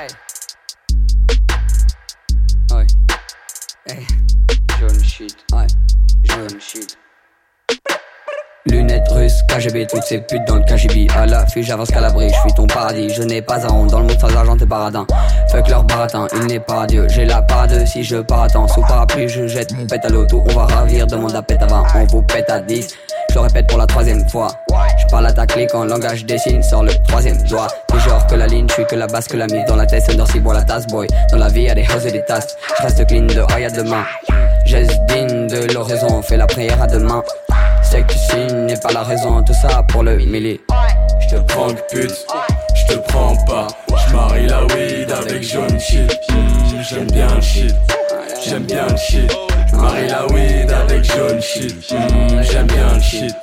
Hey. Ouais. Lunettes russes, KGB, toutes ces putes dans le KGB À l'affût, j'avance qu'à l'abri, je suis ton paradis. Je n'ai pas à honte, dans le monde sans argent t'es baradin Fuck leur baratin, il n'est pas Dieu. J'ai la parade si je attends Sous parapluie, je jette mon pète à l'auto. On va ravir, demande à pète à 20 On vous pète à 10 je le répète pour la troisième fois. À ta clique en langage des signes, sors le troisième doigt. Genre que la ligne, je suis que la basse, que la mise dans la tête, c'est bois la tasse, boy. Dans la vie, y'a des hausses et des tasses. Je reste clean de a demain. digne de l'horizon, on fait la prière à demain. C'est que si n'est pas la raison, tout ça pour le milli. Je te prends que pute, je te prends pas. Je marie la weed avec jaune shit. J'aime bien le shit, j'aime bien le shit. Marie la weed avec jaune shit. J'aime bien le shit.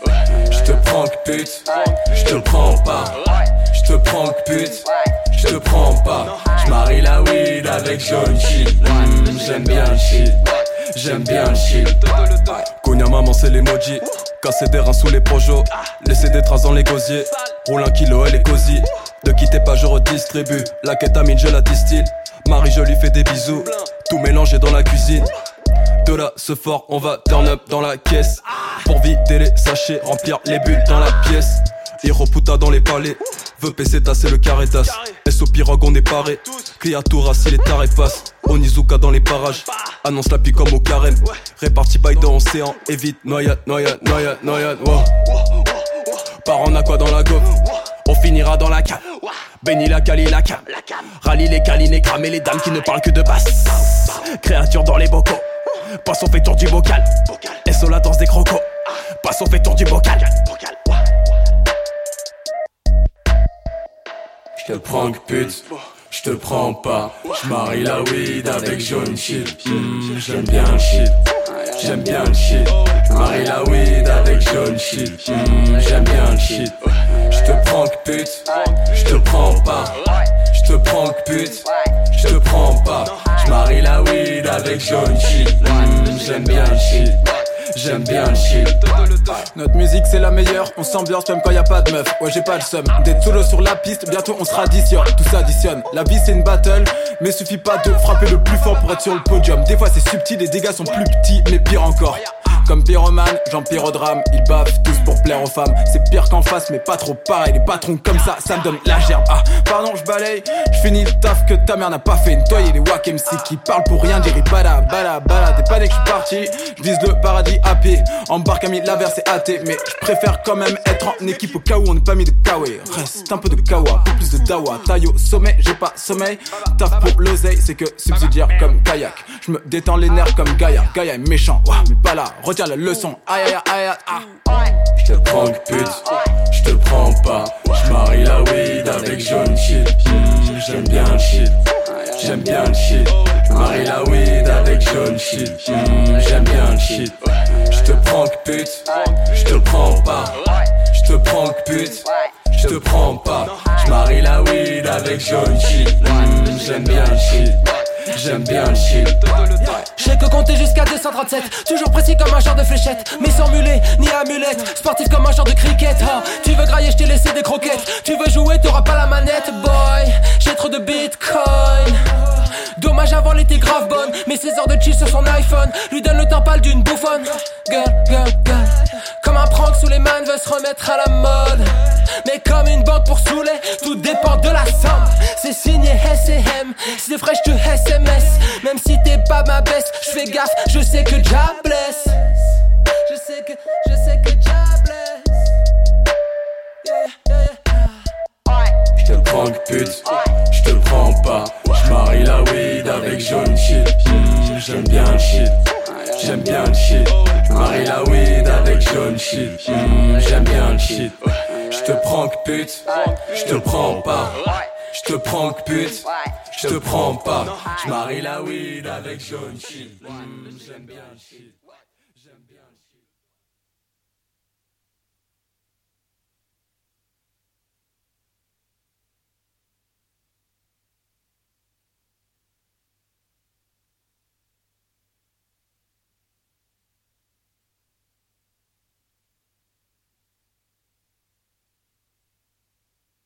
Prends que pute, j'te prends pas. J'te prends que pute, j'te prends pas. J'marie la weed avec jaune shit. Hmm, j'aime bien le shit. J'aime bien le shit. Cogna maman, c'est l'emoji. Casser des reins sous les projos. Laisser des traces dans les gosiers. Roule un kilo, elle est cosy. Ne quittez pas, je redistribue. La kétamine, je la distille. Marie, je lui fais des bisous. Tout mélangé dans la cuisine de là ce fort, on va turn up dans la caisse. Pour vider les sachets, remplir les bulles dans la pièce. Hiro puta dans les palais, veut PC tasser le carretas. S au pirogue, on est paré. Criatura si les tarés passent. Onizuka dans les parages, annonce la pique comme au carême. Réparti bail dans l'océan, évite noyade, noyade, noyade, noyade. Wow. Par en quoi dans la gomme, on finira dans la cave. Béni la cali la cam. Rallye les calines cramer les dames qui ne parlent que de basse. Créature dans les bocaux. Poisson fait tour du bocal. Et la danse des crocos. Poisson fait tour du bocal. Je te prends que pute, je te prends pas. Je marie la weed avec jaune shit. Hmm, j'aime bien le shit, j'aime bien le shit. Marie la weed avec jaune shit. Hmm, j'aime bien le shit. Je te prends que pute, je te prends pas. Je te prends que pute, je te prends pas. Je marie la weed avec jaune shit. Mm, j'aime bien le shit. J'aime bien le shit. Notre musique c'est la meilleure, on s'ambiance même quand y a pas de meuf. Ouais j'ai pas le seum d'être solo sur la piste, bientôt on sera addition. Tout ça additionne. La vie c'est une battle, mais suffit pas de frapper le plus fort pour être sur le podium. Des fois c'est subtil, les dégâts sont plus petits, mais pire encore. Comme pyromane, j'en drame, ils baffent tous pour plaire aux femmes. C'est pire qu'en face, mais pas trop pareil. Les patrons comme ça, ça me donne la gerbe. Ah, pardon, je balaye, je finis le taf que ta mère n'a pas fait. Nettoyer les wack MC qui parlent pour rien, dire bala, bala, bala. T'es pas dès que je parti, je le paradis à pied. Embarque à la verse c'est athée, mais je préfère quand même être en équipe au cas où on n'est pas mis de kawaii. Reste un peu de kawa, peu plus de dawa. Taille au sommet, j'ai pas sommeil. Taf pour l'oseille, c'est que subsidiaire comme kayak. Je me détends les nerfs comme Gaïa. Gaïa est méchant, mais pas là la leçon. Aïe aïe aïe aïe. Je te prends que pute, je te prends pas. Je marie la weed avec jaune shit. J'aime bien le shit, j'aime bien le shit. Je marie la weed avec jaune shit. J'aime bien le shit. Je te prends que pute, je te prends pas. Je te prends que pute, je te prends pas. Je marie la weed avec jaune shit. J'aime bien le shit. J'aime bien le shit. Je sais que compter jusqu'à 237. Toujours précis comme un genre de fléchette. Mais sans mulet ni amulette. Sportif comme un genre de cricket. Tu veux grailler, je t'ai laissé des croquettes. Tu veux jouer, t'auras pas la manette, boy. J'ai trop de bitcoin. Dommage avant l'été grave bonne. Mais ses heures de chill sur son iPhone. Lui donne le temps pâle d'une bouffonne. Girl, girl, girl. Comme un prank sous les mains veut se remettre à la mode. Mais comme une banque pour saouler, tout dépend de la somme. C'est signé SCM, si c'est frais, je baisse, je fais gaffe, je sais que Jah blesse. Je sais que, je sais que Jah blesse. Je te prends que pute, je te prends pas. Je marie la weed avec jaune shit. J'aime bien le shit, j'aime bien le shit. Je marie la weed avec jaune shit. J'aime bien le shit. Je te prends que pute, je te prends pas. Je te prends que pute, je te prends pas. Je marie la weed avec. J'aime bien shit.